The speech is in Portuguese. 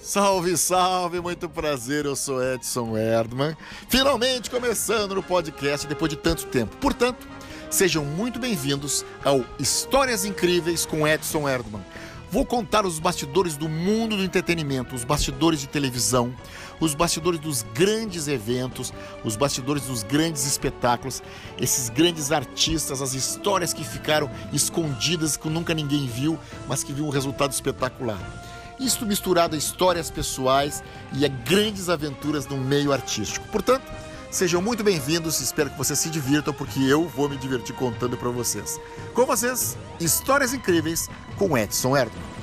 Salve, salve, muito prazer, eu sou Edson Erdman. Finalmente começando no podcast depois de tanto tempo. Portanto, sejam muito bem-vindos ao Histórias Incríveis com Edson Erdman. Vou contar os bastidores do mundo do entretenimento, os bastidores de televisão, os bastidores dos grandes eventos, os bastidores dos grandes espetáculos, esses grandes artistas, as histórias que ficaram escondidas que nunca ninguém viu, mas que viu um resultado espetacular. Isto misturado a histórias pessoais e a grandes aventuras no meio artístico. Portanto, sejam muito bem-vindos, espero que vocês se divirtam, porque eu vou me divertir contando para vocês. Com vocês, histórias incríveis com Edson Erdmann.